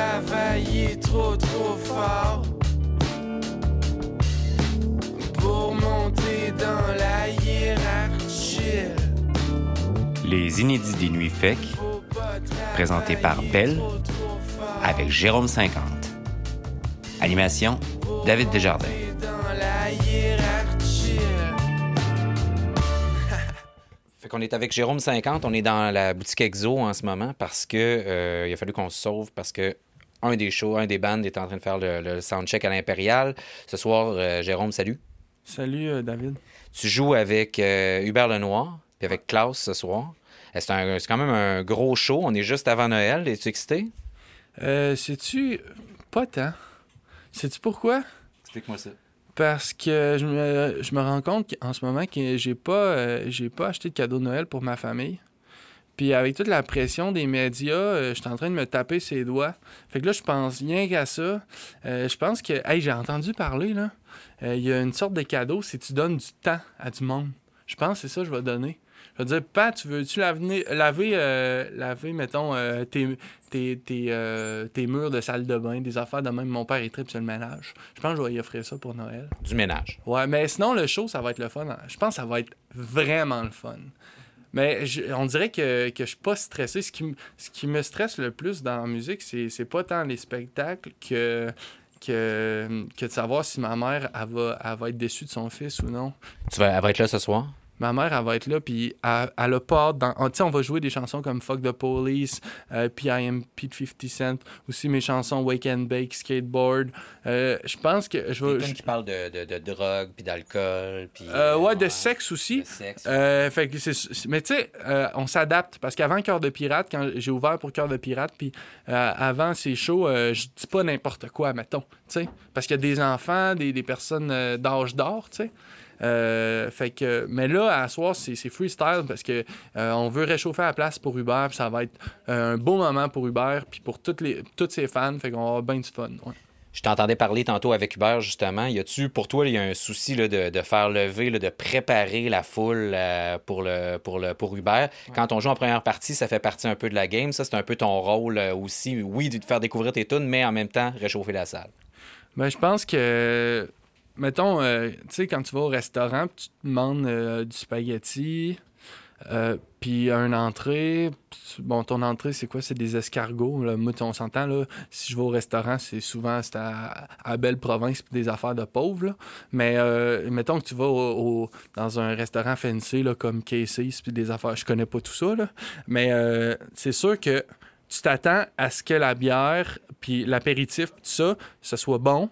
travaillé trop trop fort pour monter dans la hiérarchie. Les inédits des Nuits Fec, Faut pas présenté par Belle, avec Jérôme 50. Animation, David Desjardins. qu'on est avec Jérôme 50, on est dans la boutique Exo en ce moment parce que euh, il a fallu qu'on se sauve parce que un des shows, un des bands est en train de faire le, le soundcheck à l'Impérial. Ce soir, euh, Jérôme, salut. Salut euh, David. Tu joues avec euh, Hubert Lenoir puis avec Klaus ce soir. C'est un- c'est quand même un gros show. On est juste avant Noël. Es-tu excité? Euh, Sais-tu. Pas tant. Sais-tu pourquoi? Explique-moi ça. Parce que je me, je me rends compte qu'en ce moment que j'ai pas, euh, j'ai pas acheté de cadeau de Noël pour ma famille. Puis avec toute la pression des médias, euh, je suis en train de me taper ses doigts. Fait que là, je pense rien qu'à ça. Euh, je pense que. Hey, j'ai entendu parler, là. Euh, Il y a une sorte de cadeau, c'est tu donnes du temps à du monde. Je pense que c'est ça que je vais donner. Je vais dire, Pat, tu veux-tu laver, laver, euh, laver mettons, tes, tes, tes, tes murs de salle de bain, des affaires de même? Mon père, il tripe sur le ménage. Je pense que je vais y offrir ça pour Noël. Du ménage. Ouais, mais sinon, le show, ça va être le fun. Je pense que ça va être vraiment le fun. Mais on dirait que, que je suis pas stressé. Ce qui, ce qui me stresse le plus dans la musique, c'est c'est pas tant les spectacles que, que, que de savoir si ma mère elle va, elle va être déçue de son fils ou non. Tu vas, elle va être là ce soir? Ma mère, elle va être là, puis elle, elle a dans... Tu sais, on va jouer des chansons comme Fuck the Police, euh, puis I Am Pete 50 Cent, aussi mes chansons Wake and Bake, Skateboard. Euh, je pense que je vais... Qui parle de, de, de drogue, puis d'alcool, puis... Euh, ouais, de sexe aussi. de sexe. Euh, fait que c'est- mais tu sais, on s'adapte parce qu'avant Cœur de Pirate, quand j'ai ouvert pour Cœur de Pirate, puis avant ces shows, je dis pas n'importe quoi, mettons, tu sais, parce qu'il y a des enfants, des, des personnes d'âge d'or, tu sais. Euh, fait que, mais là, à soir, c'est freestyle parce que euh, on veut réchauffer la place pour Hubert, puis ça va être euh, un beau moment pour Hubert, puis pour toutes les, tous ses fans, fait qu'on va avoir bien du fun. ouais. Je t'entendais parler tantôt avec Hubert, justement. Y a-tu, pour toi, il y a un souci là, de, de faire lever, là, de préparer la foule euh, pour, le, pour, le, pour Hubert? Quand on joue en première partie, ça fait partie un peu de la game. Ça, c'est un peu ton rôle euh, aussi. Oui, de te faire découvrir tes tunes, mais en même temps, réchauffer la salle. Ben, je pense que, mettons, euh, tu sais, quand tu vas au restaurant, tu te demandes euh, du spaghetti, euh, puis un entrée. Bon, ton entrée, c'est quoi? C'est des escargots. Là. Moi, on s'entend, si je vais au restaurant, c'est souvent à, à belle province puis des affaires de pauvres. Mais mettons que tu vas au- dans un restaurant fancy là, comme Casey's puis des affaires, je connais pas tout ça, mais c'est sûr que tu t'attends à ce que la bière puis l'apéritif tout ça, ce soit bon,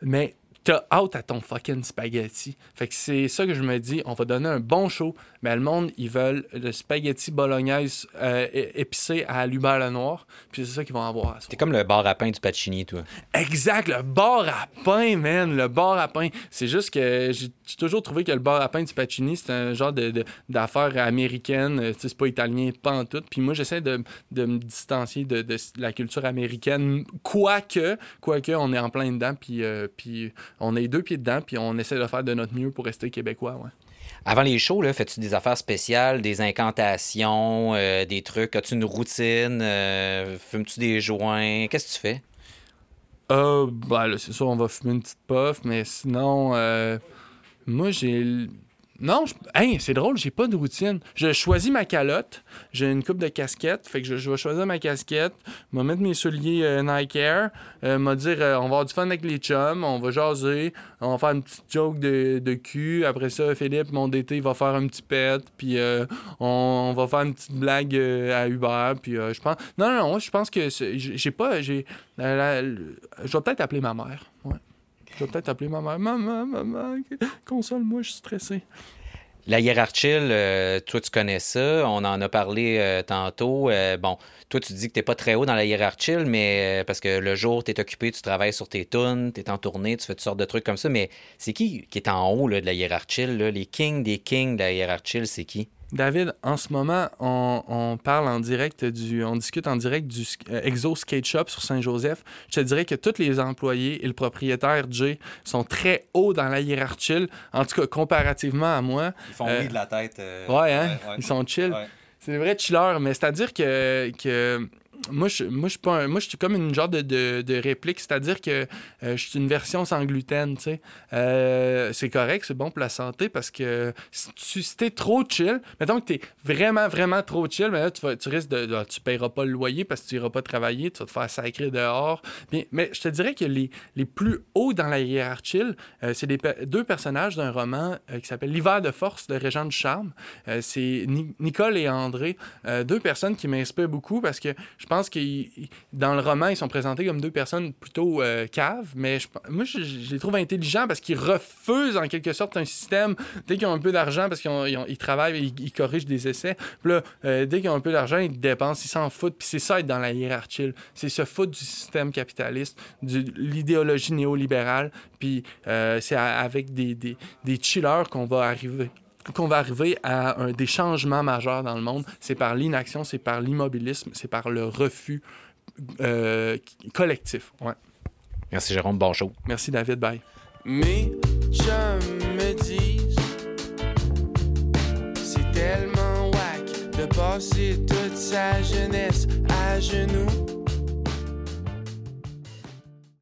mais t'as hâte à ton fucking spaghetti. Fait que c'est ça que je me dis, on va donner un bon show, mais le monde, ils veulent le spaghetti bolognaise euh, épicé à l'Hubert Lenoir, puis c'est ça qu'ils vont avoir. T'es comme le bar à pain du Pacini, toi. Exact, le bar à pain, man, le bar à pain. C'est juste que j'ai toujours trouvé que le bar à pain du Pacini, c'est un genre de, de- d'affaire américaine, euh, c'est pas italien, pas en tout. Puis moi, j'essaie de, de me distancier de, de la culture américaine, quoique, quoique on est en plein dedans, puis, euh, puis on a les deux pieds dedans, puis on essaie de faire de notre mieux pour rester québécois, ouais. Avant les shows, fais-tu des affaires spéciales, des incantations, euh, des trucs? As-tu une routine? Euh, Fumes-tu des joints? Qu'est-ce que tu fais? Euh, là, c'est sûr, on va fumer une petite puff, mais sinon, euh, moi, j'ai. Non, je- c'est drôle, j'ai pas de routine. Je choisis ma calotte, j'ai une coupe de casquette, fait que je, je vais choisir ma casquette, me mettre mes souliers euh, Nike Air, euh, me dire, euh, on va avoir du fun avec les chums, on va jaser, on va faire une petite joke de, de cul. Après ça, Philippe, mon DT, va faire un petit pet, puis euh, on, on va faire une petite blague à Hubert, puis je pense. Non, non, non, je pense que j'ai pas. je vais peut-être appeler ma mère. Ouais. Je vais peut-être appeler ma mère. Maman, maman, console-moi, je suis stressé. La hiérarchie, euh, toi, tu connais ça. On en a parlé euh, tantôt. Euh, bon, toi, tu dis que t'es pas très haut dans la hiérarchie, mais parce que le jour, tu es occupé, tu travailles sur tes tunes, tu es en tournée, tu fais toutes sortes de trucs comme ça. Mais c'est qui qui est en haut de la hiérarchie? là? Les kings des kings de la hiérarchie, c'est qui? David, en ce moment, on, on parle en direct du. On discute en direct du euh, Exo Skate Shop sur Saint-Joseph. Je te dirais que tous les employés et le propriétaire, Jay, sont très hauts dans la hiérarchie. En tout cas, comparativement à moi. Ils font Euh, oui de la tête. Ouais, hein? Ils sont chill. C'est des vrais chillers, mais c'est-à-dire que, que moi, je, moi, je suis comme une genre de, de, réplique, c'est-à-dire que euh, je suis une version sans gluten, tu sais. Euh, c'est correct, c'est bon pour la santé parce que si tu t'es trop chill, mettons que t'es vraiment, vraiment trop chill, mais là, tu, vas, tu risques de, tu paieras pas le loyer parce que tu iras pas travailler, tu vas te faire sacrer dehors. Mais, mais je te dirais que les, les plus hauts dans la hiérarchie, euh, c'est des deux personnages d'un roman qui s'appelle L'hiver de force de Régent du Charme. C'est Ni- Nicole et André, deux personnes qui m'inspirent beaucoup parce que je pense que ils- ils- dans le roman, ils sont présentés comme deux personnes plutôt euh, caves, mais je, moi, je, les trouve intelligents parce qu'ils refusent en quelque sorte un système. Dès qu'ils ont un peu d'argent, parce qu'ils travaillent, ils, ils corrigent des essais, puis là, euh, dès qu'ils ont un peu d'argent, ils dépensent, ils s'en foutent, puis c'est ça être dans la hiérarchie. C'est se foutre du système capitaliste, de l'idéologie néolibérale, puis euh, c'est avec des, des, des chillers qu'on va arriver qu'on va arriver à un, des changements majeurs dans le monde. C'est par l'inaction, c'est par l'immobilisme, c'est par le refus euh, collectif. Ouais. Merci, Jérôme. Bon show. Merci David, bye. Mes chums me disent C'est tellement whack de passer toute sa jeunesse à genoux